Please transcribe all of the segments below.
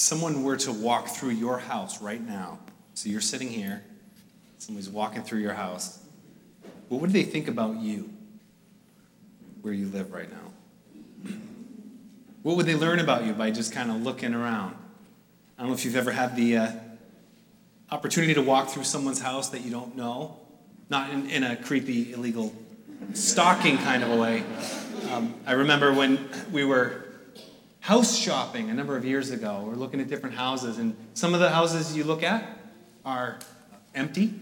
someone were to walk through your house right now, so you're sitting here, somebody's walking through your house, what would they think about you where you live right now? What would they learn about you by just kind of looking around? I don't know if you've ever had the uh, opportunity to walk through someone's house that you don't know, not in, in a creepy, illegal, stalking kind of a way. Um, I remember when we were house shopping a number of years ago. We're looking at different houses, and some of the houses you look at are empty,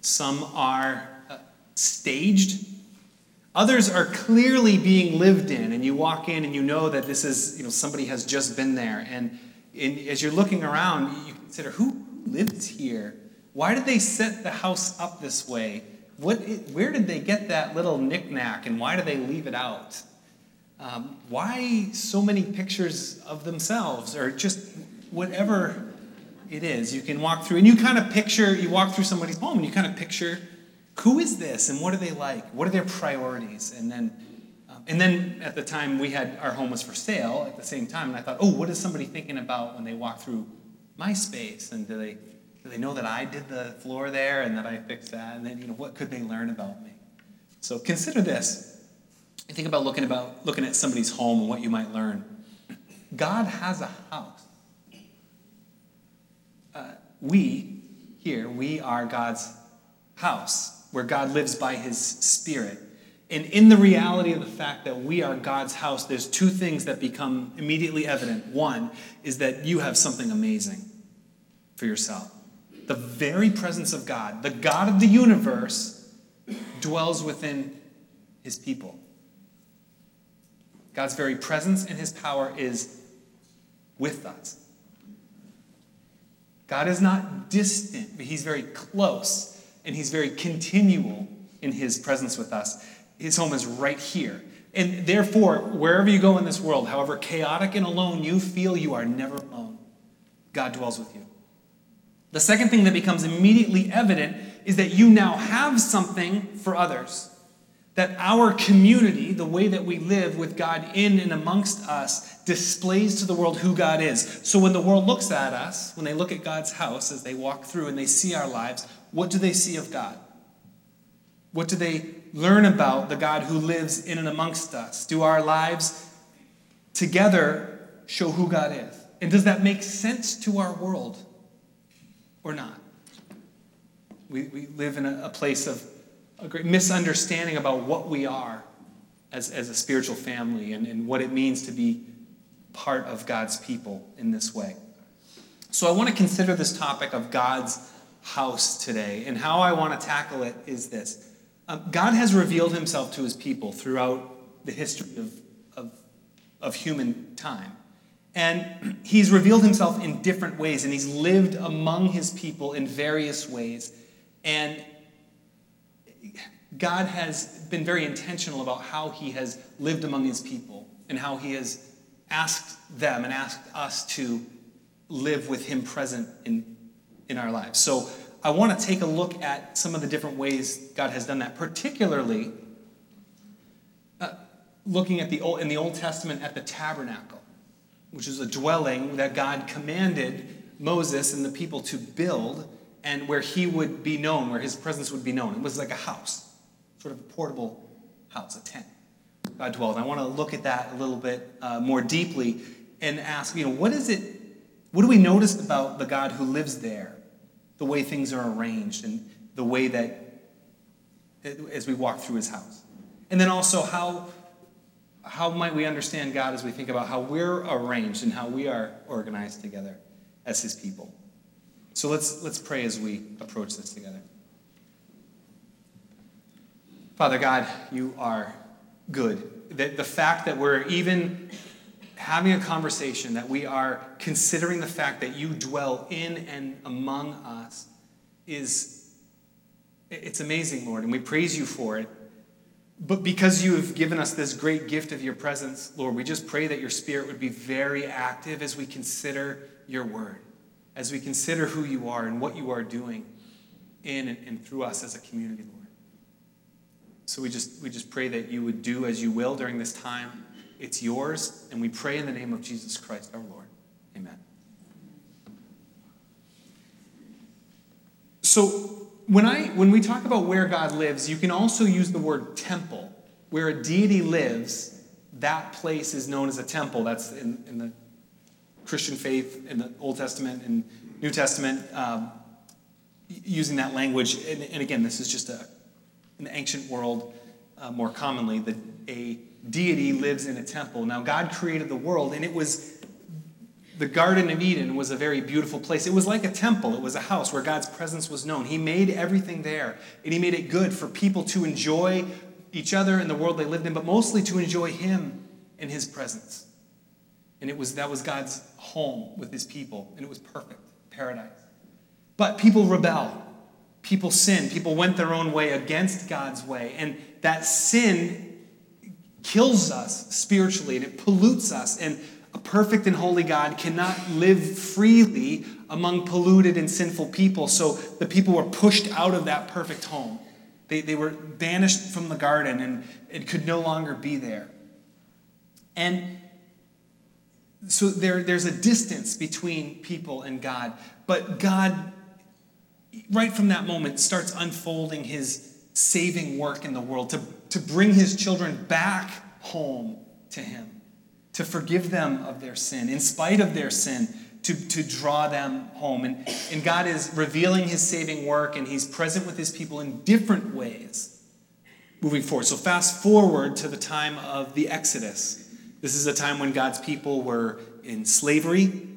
some are uh, staged. Others are clearly being lived in, and you walk in and you know that this is, you know, somebody has just been there. And as you're looking around, you consider who lived here? Why did they set the house up this way? What, where did they get that little knickknack, and why do they leave it out? Um, why so many pictures of themselves, or just whatever it is? You can walk through, and you kind of picture, you walk through somebody's home, and you kind of picture who is this and what are they like? What are their priorities? And then, um, and then at the time we had our home was for sale at the same time, and I thought, oh, what is somebody thinking about when they walk through my space? And do they do they know that I did the floor there and that I fixed that? And then you know what could they learn about me? So consider this. You think about looking about looking at somebody's home and what you might learn. God has a house. Uh, we here, we are God's house where God lives by his Spirit. And in the reality of the fact that we are God's house, there's two things that become immediately evident. One is that you have something amazing for yourself. The very presence of God, the God of the universe, dwells within his people. God's very presence and his power is with us. God is not distant, but he's very close and he's very continual in his presence with us. His home is right here. And therefore, wherever you go in this world, however chaotic and alone you feel, you are never alone. God dwells with you. The second thing that becomes immediately evident is that you now have something for others. That our community, the way that we live with God in and amongst us, displays to the world who God is. So when the world looks at us, when they look at God's house as they walk through and they see our lives, what do they see of God? What do they learn about the God who lives in and amongst us? Do our lives together show who God is? And does that make sense to our world or not? We, we live in a, a place of a great misunderstanding about what we are as, as a spiritual family and, and what it means to be part of God's people in this way. So I want to consider this topic of God's house today. And how I want to tackle it is this um, God has revealed himself to his people throughout the history of, of, of human time. And he's revealed himself in different ways, and he's lived among his people in various ways. And God has been very intentional about how he has lived among his people and how he has asked them and asked us to live with him present in in our lives. So I want to take a look at some of the different ways God has done that, particularly uh, looking at the old, in the Old Testament at the tabernacle, which is a dwelling that God commanded Moses and the people to build, and where he would be known, where his presence would be known. It was like a house, sort of portable house, a tent. God dwelled. I want to look at that a little bit uh, more deeply and ask, you know, what is it? What do we notice about the God who lives there? the way things are arranged and the way that as we walk through his house. And then also how how might we understand God as we think about how we're arranged and how we are organized together as his people. So let's let's pray as we approach this together. Father God, you are good. The, the fact that we're even having a conversation, that we are considering the fact that you dwell in and among us is it's amazing, Lord, and we praise you for it. But because you have given us this great gift of your presence, Lord, we just pray that your spirit would be very active as we consider your word, as we consider who you are and what you are doing in and through us as a community, Lord. So we just, we just pray that you would do as you will during this time. It's yours, and we pray in the name of Jesus Christ our Lord. Amen. So when, I, when we talk about where God lives, you can also use the word temple. Where a deity lives, that place is known as a temple. That's in, in the Christian faith, in the Old Testament and New Testament, um, using that language. And, and again, this is just a in the ancient world, uh, more commonly, that a deity lives in a temple. Now, God created the world, and it was the Garden of Eden was a very beautiful place. It was like a temple, it was a house where God's presence was known. He made everything there, and He made it good for people to enjoy each other and the world they lived in, but mostly to enjoy Him and His presence. And it was, that was God's home with His people, and it was perfect, paradise. But people rebel. People sin. People went their own way against God's way. And that sin kills us spiritually and it pollutes us. And a perfect and holy God cannot live freely among polluted and sinful people. So the people were pushed out of that perfect home. They, they were banished from the garden and it could no longer be there. And so there, there's a distance between people and God. But God, right from that moment, starts unfolding his saving work in the world to, to bring his children back home to him to forgive them of their sin, in spite of their sin, to, to draw them home. And, and God is revealing his saving work, and he's present with his people in different ways moving forward. So, fast forward to the time of the Exodus. This is a time when God's people were in slavery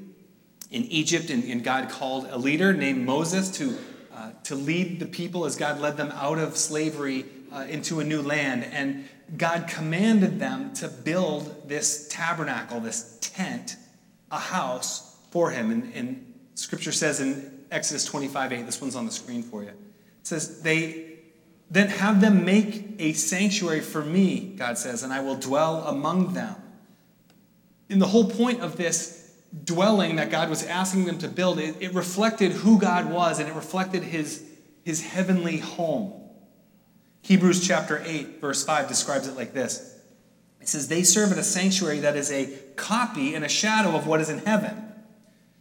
in Egypt, and, and God called a leader named Moses to, uh, to lead the people as God led them out of slavery uh, into a new land. And God commanded them to build this tabernacle, this tent, a house for him. And, and scripture says in Exodus 25 8, this one's on the screen for you. It says, They then have them make a sanctuary for me, God says, and I will dwell among them. And the whole point of this dwelling that God was asking them to build, it, it reflected who God was and it reflected his, his heavenly home. Hebrews chapter 8, verse 5 describes it like this It says, They serve at a sanctuary that is a copy and a shadow of what is in heaven.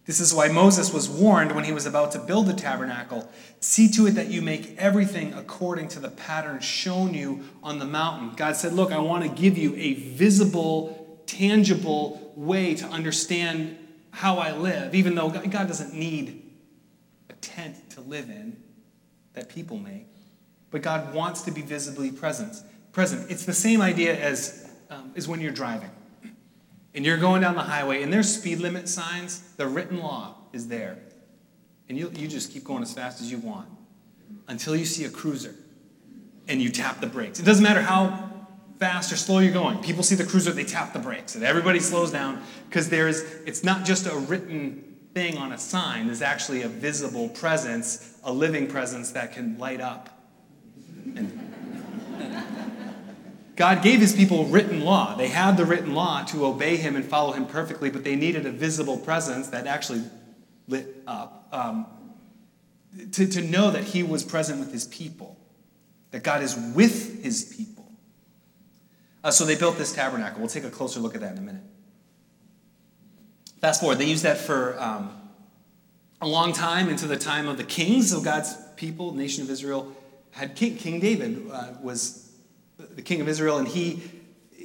This is why Moses was warned when he was about to build the tabernacle see to it that you make everything according to the pattern shown you on the mountain. God said, Look, I want to give you a visible, tangible way to understand how I live, even though God doesn't need a tent to live in that people make but God wants to be visibly present. Present. It's the same idea as, um, as when you're driving. And you're going down the highway, and there's speed limit signs. The written law is there. And you, you just keep going as fast as you want until you see a cruiser and you tap the brakes. It doesn't matter how fast or slow you're going. People see the cruiser, they tap the brakes, and everybody slows down because there's it's not just a written thing on a sign, there's actually a visible presence, a living presence that can light up God gave his people written law. They had the written law to obey him and follow him perfectly, but they needed a visible presence that actually lit up um, to, to know that he was present with his people, that God is with his people. Uh, so they built this tabernacle. We'll take a closer look at that in a minute. Fast forward, they used that for um, a long time into the time of the kings of God's people, nation of Israel had King, king David uh, was the king of Israel, and he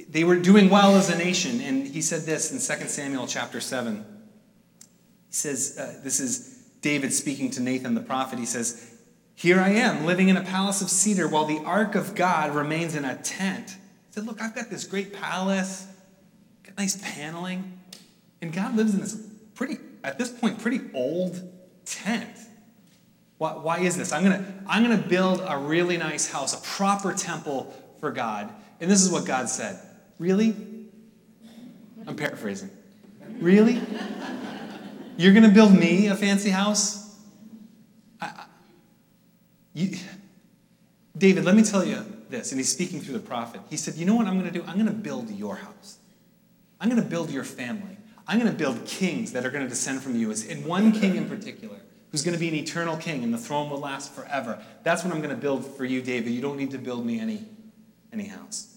they were doing well as a nation. And he said this in 2 Samuel chapter 7. He says, uh, This is David speaking to Nathan the prophet. He says, Here I am, living in a palace of cedar, while the ark of God remains in a tent. Said, Look, I've got this great palace, got nice paneling, and God lives in this pretty, at this point, pretty old tent. Why, why is this? I'm going to I'm going to build a really nice house, a proper temple for God. And this is what God said. Really? I'm paraphrasing. Really? You're going to build me a fancy house? I, I, you, David, let me tell you this. And he's speaking through the prophet. He said, You know what I'm going to do? I'm going to build your house. I'm going to build your family. I'm going to build kings that are going to descend from you, and one king in particular who's going to be an eternal king, and the throne will last forever. That's what I'm going to build for you, David. You don't need to build me any, any house.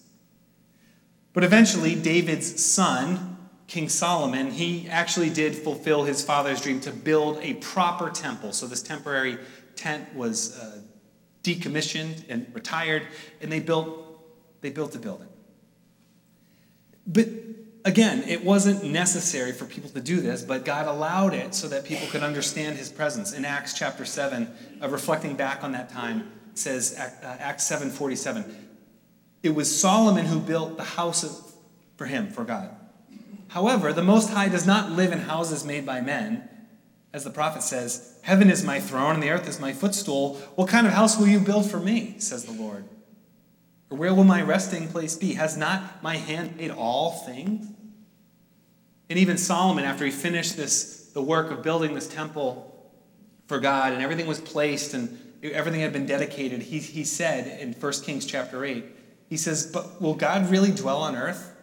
But eventually, David's son, King Solomon, he actually did fulfill his father's dream to build a proper temple. So, this temporary tent was uh, decommissioned and retired, and they built, they built a building. But again, it wasn't necessary for people to do this, but God allowed it so that people could understand his presence. In Acts chapter 7, uh, reflecting back on that time, says uh, Acts 7:47, it was Solomon who built the house of, for him, for God. However, the Most High does not live in houses made by men. As the prophet says, Heaven is my throne and the earth is my footstool. What kind of house will you build for me, says the Lord? Or where will my resting place be? Has not my hand made all things? And even Solomon, after he finished this, the work of building this temple for God, and everything was placed and everything had been dedicated, he, he said in 1 Kings chapter 8, he says, But will God really dwell on earth?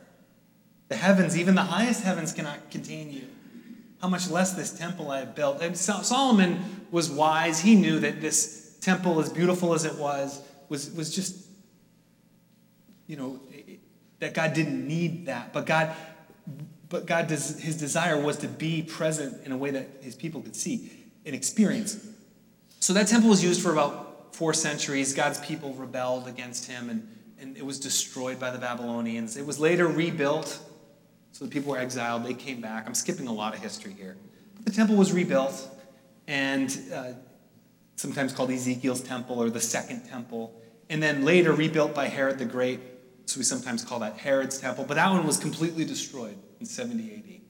The heavens, even the highest heavens, cannot contain you. How much less this temple I have built. And Solomon was wise. He knew that this temple, as beautiful as it was, was, was just, you know, that God didn't need that. But God but God does, his desire was to be present in a way that his people could see and experience. So that temple was used for about four centuries. God's people rebelled against him and, and it was destroyed by the Babylonians. It was later rebuilt. So the people were exiled. They came back. I'm skipping a lot of history here. The temple was rebuilt and uh, sometimes called Ezekiel's temple or the second temple. And then later rebuilt by Herod the Great. So we sometimes call that Herod's temple. But that one was completely destroyed in 70 AD,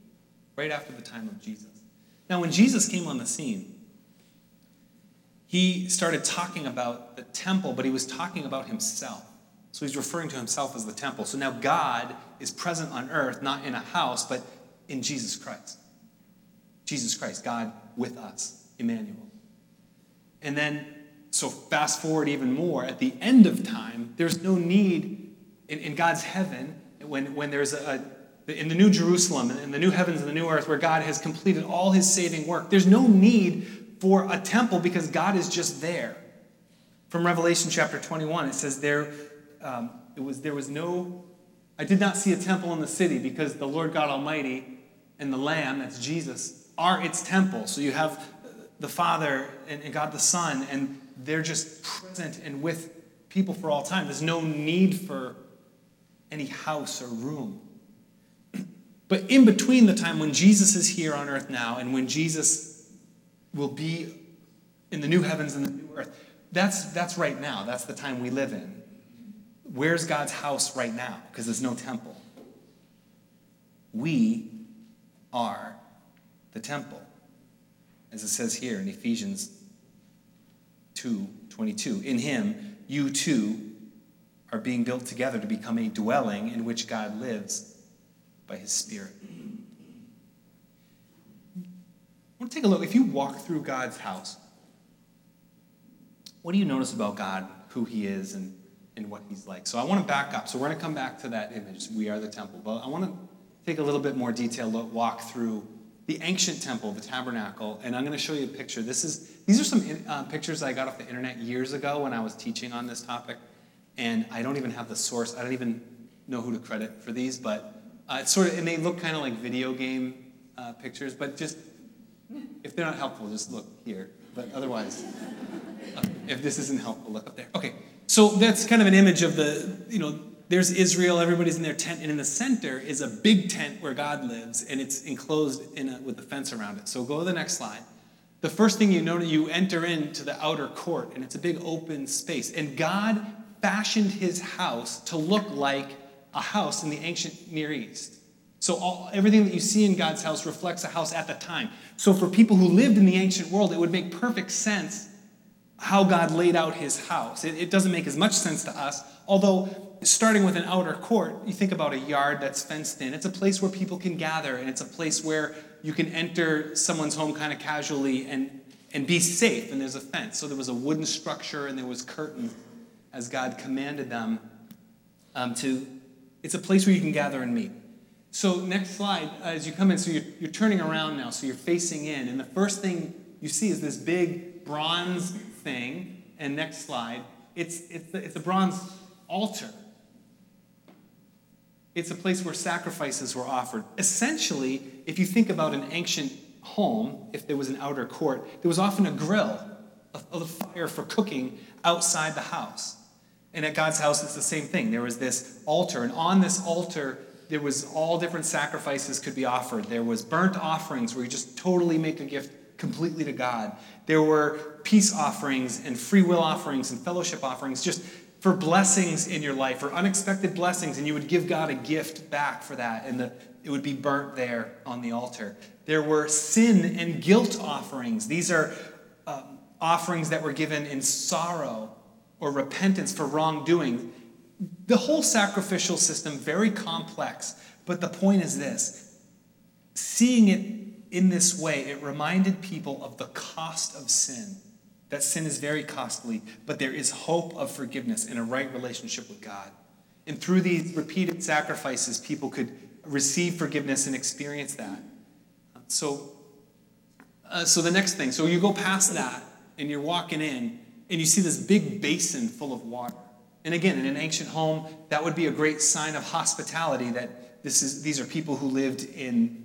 right after the time of Jesus. Now, when Jesus came on the scene, he started talking about the temple, but he was talking about himself. So he's referring to himself as the temple. So now God is present on earth, not in a house, but in Jesus Christ. Jesus Christ, God with us, Emmanuel. And then, so fast forward even more, at the end of time, there's no need in, in God's heaven, when, when there's a, in the new Jerusalem, in the new heavens and the new earth, where God has completed all his saving work. There's no need for a temple because God is just there. From Revelation chapter 21, it says, There, um, it was, there was no, I did not see a temple in the city because the Lord God Almighty and the Lamb, that's Jesus, are its temple. So you have the Father and, and God the Son, and they're just present and with people for all time. There's no need for any house or room. But in between the time when Jesus is here on earth now and when Jesus will be in the new heavens and the new earth, that's, that's right now. That's the time we live in. Where's God's house right now? Because there's no temple. We are the temple. As it says here in Ephesians 2 22. In him, you too are being built together to become a dwelling in which God lives by his Spirit. I want to take a look. If you walk through God's house, what do you notice about God, who he is, and, and what he's like? So I want to back up. So we're going to come back to that image. We are the temple. But I want to take a little bit more detailed look, walk through the ancient temple, the tabernacle, and I'm going to show you a picture. This is these are some uh, pictures I got off the internet years ago when I was teaching on this topic, and I don't even have the source. I don't even know who to credit for these, but uh, it's sort of, and they look kind of like video game uh, pictures, but just if they're not helpful, just look here. But otherwise, if this isn't helpful, look up there. Okay, so that's kind of an image of the, you know, there's Israel, everybody's in their tent, and in the center is a big tent where God lives, and it's enclosed in a, with a fence around it. So go to the next slide. The first thing you know, you enter into the outer court, and it's a big open space. And God fashioned his house to look like a house in the ancient Near East. So all, everything that you see in God's house reflects a house at the time. So for people who lived in the ancient world, it would make perfect sense how God laid out his house. It, it doesn't make as much sense to us, although starting with an outer court, you think about a yard that's fenced in. It's a place where people can gather, and it's a place where you can enter someone's home kind of casually and, and be safe, and there's a fence. So there was a wooden structure and there was curtains as God commanded them um, to it's a place where you can gather and meet. So, next slide, as you come in, so you're, you're turning around now, so you're facing in, and the first thing you see is this big bronze thing. And next slide, it's, it's, it's a bronze altar. It's a place where sacrifices were offered. Essentially, if you think about an ancient home, if there was an outer court, there was often a grill a, a fire for cooking outside the house. And at God's house, it's the same thing. There was this altar, and on this altar, there was all different sacrifices could be offered. There was burnt offerings where you just totally make a gift completely to God. There were peace offerings and free will offerings and fellowship offerings, just for blessings in your life, or unexpected blessings, and you would give God a gift back for that, and the, it would be burnt there on the altar. There were sin and guilt offerings. These are um, offerings that were given in sorrow or repentance for wrongdoing. The whole sacrificial system, very complex, but the point is this seeing it in this way, it reminded people of the cost of sin. That sin is very costly, but there is hope of forgiveness and a right relationship with God. And through these repeated sacrifices, people could receive forgiveness and experience that. So, uh, so the next thing, so you go past that and you're walking in, and you see this big basin full of water. And again, in an ancient home, that would be a great sign of hospitality that this is, these are people who lived in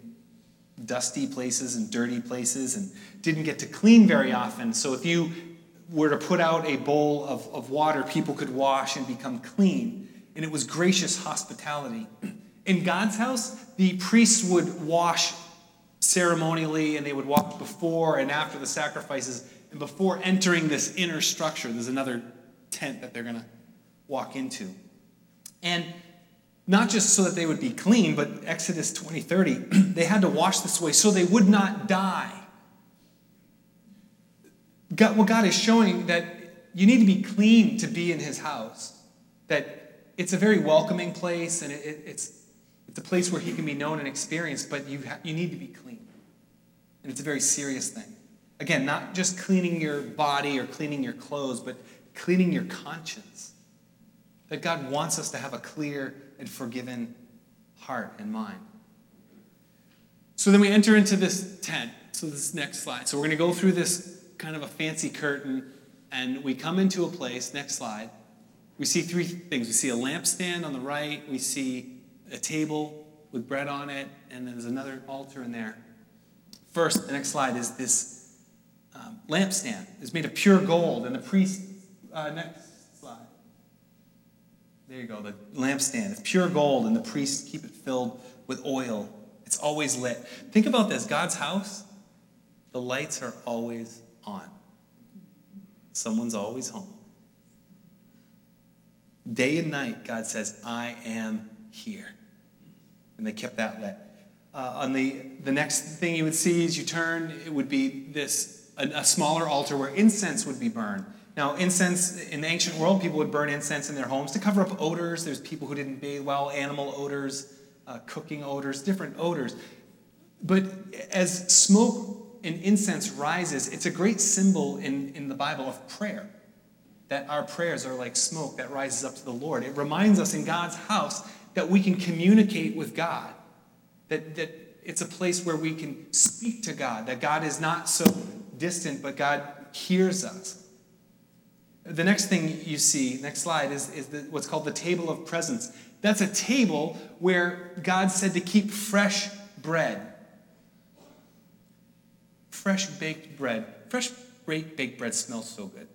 dusty places and dirty places and didn't get to clean very often. So if you were to put out a bowl of, of water, people could wash and become clean. And it was gracious hospitality. In God's house, the priests would wash ceremonially and they would walk before and after the sacrifices and before entering this inner structure, there's another tent that they're going to walk into. And not just so that they would be clean, but Exodus 20 30, they had to wash this way so they would not die. God, what God is showing that you need to be clean to be in his house, that it's a very welcoming place and it, it, it's, it's a place where he can be known and experienced, but you, ha- you need to be clean. And it's a very serious thing. Again, not just cleaning your body or cleaning your clothes, but cleaning your conscience. That God wants us to have a clear and forgiven heart and mind. So then we enter into this tent. So, this next slide. So, we're going to go through this kind of a fancy curtain, and we come into a place. Next slide. We see three things. We see a lampstand on the right, we see a table with bread on it, and then there's another altar in there. First, the next slide is this um, lampstand is made of pure gold, and the priest, uh, next. There you go. The lampstand. It's pure gold, and the priests keep it filled with oil. It's always lit. Think about this God's house, the lights are always on. Someone's always home. Day and night, God says, I am here. And they kept that lit. Uh, on the, the next thing you would see as you turn, it would be this a, a smaller altar where incense would be burned. Now, incense in the ancient world, people would burn incense in their homes to cover up odors. There's people who didn't bathe well, animal odors, uh, cooking odors, different odors. But as smoke and incense rises, it's a great symbol in, in the Bible of prayer. That our prayers are like smoke that rises up to the Lord. It reminds us in God's house that we can communicate with God, that, that it's a place where we can speak to God, that God is not so distant, but God hears us. The next thing you see, next slide, is, is the, what's called the table of presence. That's a table where God said to keep fresh bread. Fresh baked bread. Fresh baked bread smells so good.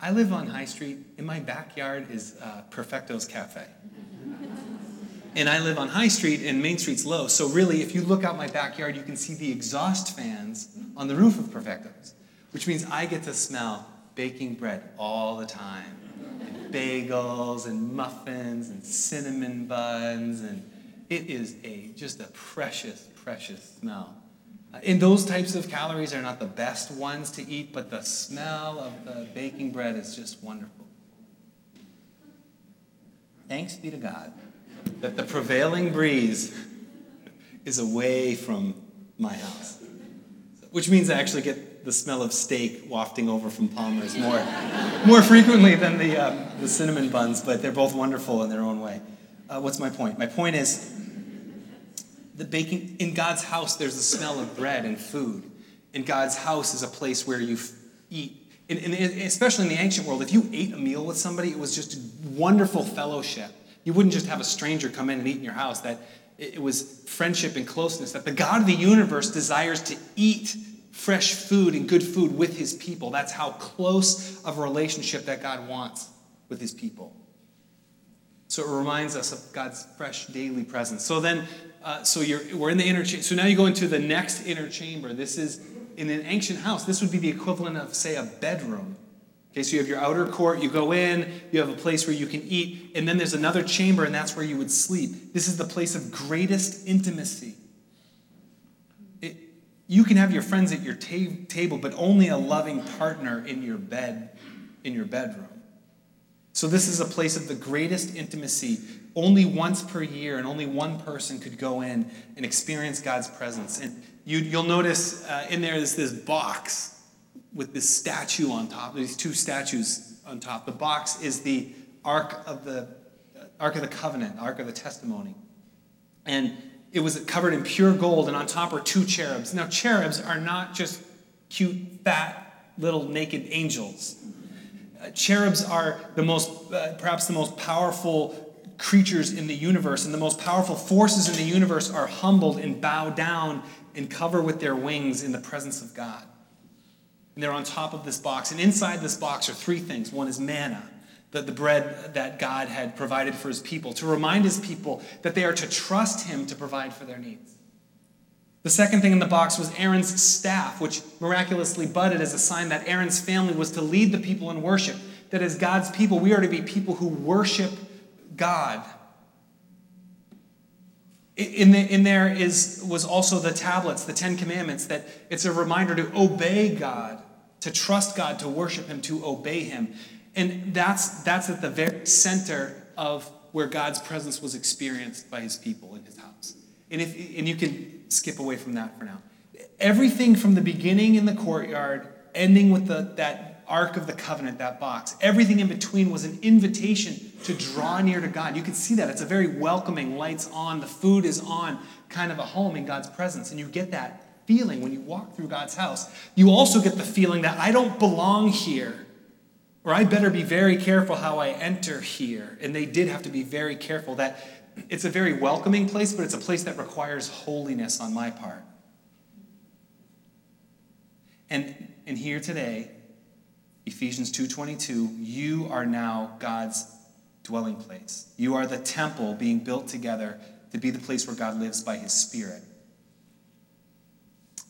I live on High Street. In my backyard is uh, Perfecto's Cafe and I live on High Street, and Main Street's low. So really, if you look out my backyard, you can see the exhaust fans on the roof of Perfectos, which means I get to smell baking bread all the time, and bagels and muffins and cinnamon buns, and it is a just a precious, precious smell. Uh, and those types of calories are not the best ones to eat, but the smell of the baking bread is just wonderful. Thanks be to God that the prevailing breeze is away from my house. Which means I actually get the smell of steak wafting over from Palmer's more, more frequently than the, um, the cinnamon buns, but they're both wonderful in their own way. Uh, what's my point? My point is the baking in God's house, there's the smell of bread and food. In God's house is a place where you eat. And, and especially in the ancient world, if you ate a meal with somebody, it was just wonderful fellowship. You wouldn't just have a stranger come in and eat in your house. That it was friendship and closeness. That the God of the universe desires to eat fresh food and good food with his people. That's how close of a relationship that God wants with his people. So it reminds us of God's fresh daily presence. So then, uh, so you're, we're in the inner chamber. So now you go into the next inner chamber. This is in an ancient house. This would be the equivalent of, say, a bedroom. Okay, so you have your outer court, you go in, you have a place where you can eat, and then there's another chamber, and that's where you would sleep. This is the place of greatest intimacy. It, you can have your friends at your ta- table, but only a loving partner in your bed, in your bedroom. So this is a place of the greatest intimacy. Only once per year, and only one person could go in and experience God's presence. And you, will notice uh, in there is this box with this statue on top, these two statues on top. The box is the Ark of the Ark of the Covenant, Ark of the Testimony. And it was covered in pure gold, and on top are two cherubs. Now, cherubs are not just cute, fat, little naked angels. Uh, cherubs are the most, uh, perhaps the most powerful creatures in the universe, and the most powerful forces in the universe are humbled and bow down and cover with their wings in the presence of God. And they're on top of this box. And inside this box are three things one is manna, the, the bread that God had provided for his people, to remind his people that they are to trust him to provide for their needs. The second thing in the box was Aaron's staff, which miraculously budded as a sign that Aaron's family was to lead the people in worship. That as God's people, we are to be people who worship God. In, the, in there is, was also the tablets, the Ten Commandments, that it's a reminder to obey God to trust God, to worship Him, to obey Him. And that's, that's at the very center of where God's presence was experienced by His people in His house. And, if, and you can skip away from that for now. Everything from the beginning in the courtyard, ending with the, that Ark of the Covenant, that box, everything in between was an invitation to draw near to God. You can see that. It's a very welcoming, lights on, the food is on, kind of a home in God's presence. And you get that feeling when you walk through God's house. You also get the feeling that I don't belong here, or I better be very careful how I enter here. And they did have to be very careful that it's a very welcoming place, but it's a place that requires holiness on my part. And, and here today, Ephesians 2:22, you are now God's dwelling place. You are the temple being built together to be the place where God lives by his spirit.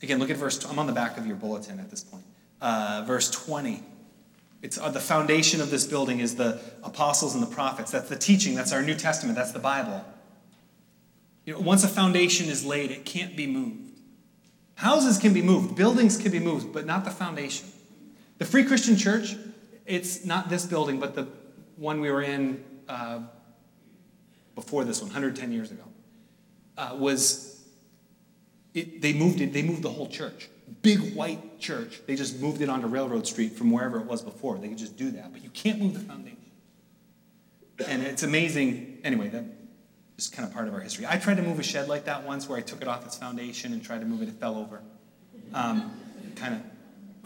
Again, look at verse, I'm on the back of your bulletin at this point. Uh, verse 20. It's uh, the foundation of this building is the apostles and the prophets. That's the teaching. That's our New Testament. That's the Bible. You know, once a foundation is laid, it can't be moved. Houses can be moved, buildings can be moved, but not the foundation. The Free Christian Church, it's not this building, but the one we were in uh, before this one, 110 years ago, uh, was it, they moved it, they moved the whole church. Big white church. They just moved it onto Railroad Street from wherever it was before. They could just do that. But you can't move the foundation. And it's amazing. Anyway, that is kind of part of our history. I tried to move a shed like that once where I took it off its foundation and tried to move it. It fell over. Um, kind of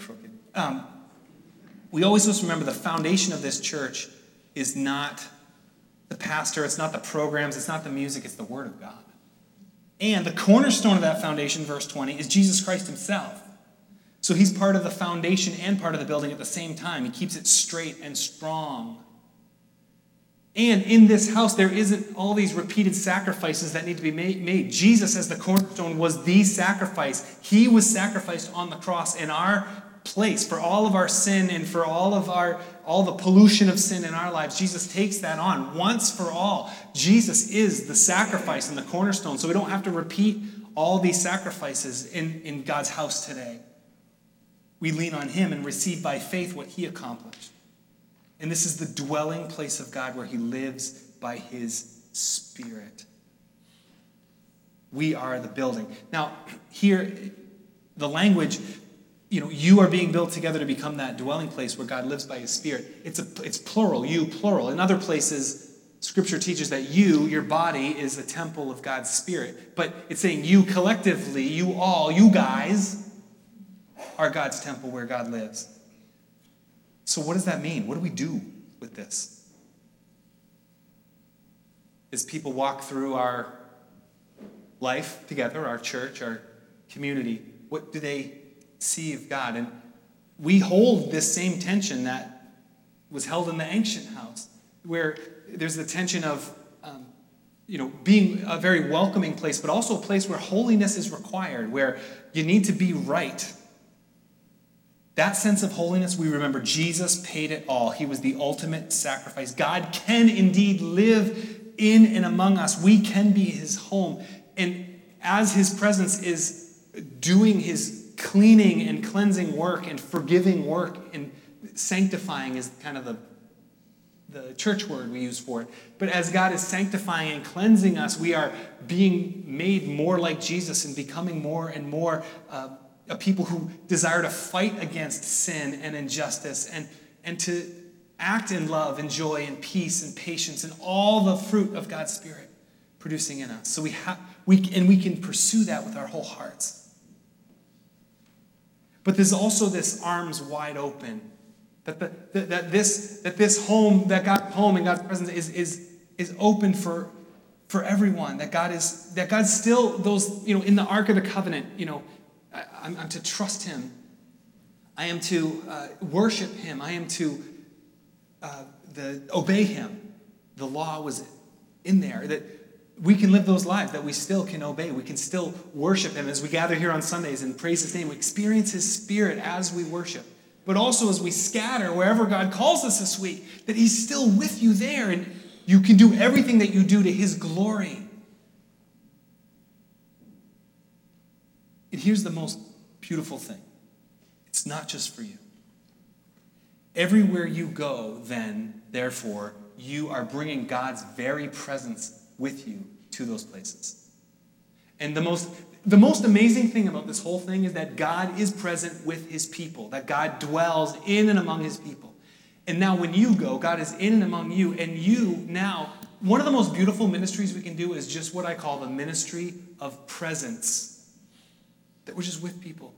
crooked. Um, we always must remember the foundation of this church is not the pastor, it's not the programs, it's not the music, it's the Word of God. And the cornerstone of that foundation, verse 20, is Jesus Christ himself. So he's part of the foundation and part of the building at the same time. He keeps it straight and strong. And in this house, there isn't all these repeated sacrifices that need to be made. Jesus, as the cornerstone, was the sacrifice. He was sacrificed on the cross in our place for all of our sin and for all of our all the pollution of sin in our lives jesus takes that on once for all. Jesus is the sacrifice and the cornerstone. So we don't have to repeat all these sacrifices in, in god's house today. We lean on him and receive by faith what he accomplished. And this is the dwelling place of god where he lives by his spirit. We are the building. Now here the language you know, you are being built together to become that dwelling place where God lives by his spirit. It's, a, it's plural, you plural. In other places, scripture teaches that you, your body, is a temple of God's spirit. But it's saying you collectively, you all, you guys, are God's temple where God lives. So, what does that mean? What do we do with this? As people walk through our life together, our church, our community, what do they see of God. And we hold this same tension that was held in the ancient house, where there's the tension of um, you know, being a very welcoming place, but also a place where holiness is required, where you need to be right. That sense of holiness, we remember Jesus paid it all. He was the ultimate sacrifice. God can indeed live in and among us. We can be his home. And as his presence is doing his cleaning and cleansing work and forgiving work and sanctifying is kind of the the church word we use for it. But as God is sanctifying and cleansing us, we are being made more like Jesus and becoming more and more uh, a people who desire to fight against sin and injustice and, and to act in love and joy and peace and patience and all the fruit of God's Spirit producing in us. So we have we and we can pursue that with our whole hearts. But there's also this arms wide open that, the, that, this, that this home, that God's home and God's presence is, is, is open for, for everyone. That God is, that God's still those, you know, in the Ark of the Covenant, you know, I, am to trust Him. I am to uh, worship Him. I am to uh, the, obey Him. The law was in there. That we can live those lives, that we still can obey. We can still worship Him as we gather here on Sundays and praise His name. We experience His Spirit as we worship but also as we scatter wherever God calls us this week, that He's still with you there and you can do everything that you do to His glory. And here's the most beautiful thing it's not just for you. Everywhere you go, then, therefore, you are bringing God's very presence with you to those places. And the most the most amazing thing about this whole thing is that God is present with his people, that God dwells in and among his people. And now, when you go, God is in and among you, and you now, one of the most beautiful ministries we can do is just what I call the ministry of presence. That we're just with people.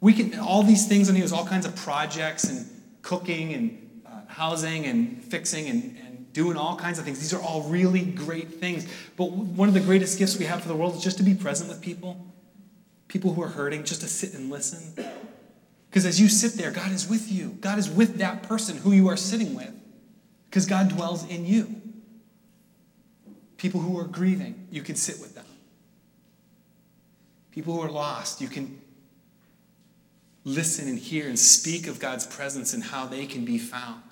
We can, all these things on here, there's all kinds of projects and cooking and uh, housing and fixing and, and doing all kinds of things. These are all really great things. But one of the greatest gifts we have for the world is just to be present with people, people who are hurting, just to sit and listen. Because as you sit there, God is with you. God is with that person who you are sitting with, because God dwells in you. People who are grieving, you can sit with them. People who are lost, you can listen and hear and speak of God's presence and how they can be found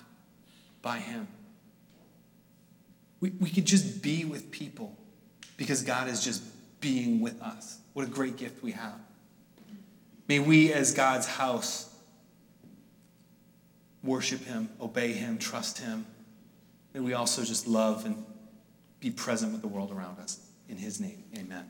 by Him. We, we could just be with people because God is just being with us. What a great gift we have. May we, as God's house, worship Him, obey Him, trust Him. May we also just love and be present with the world around us. In His name, amen.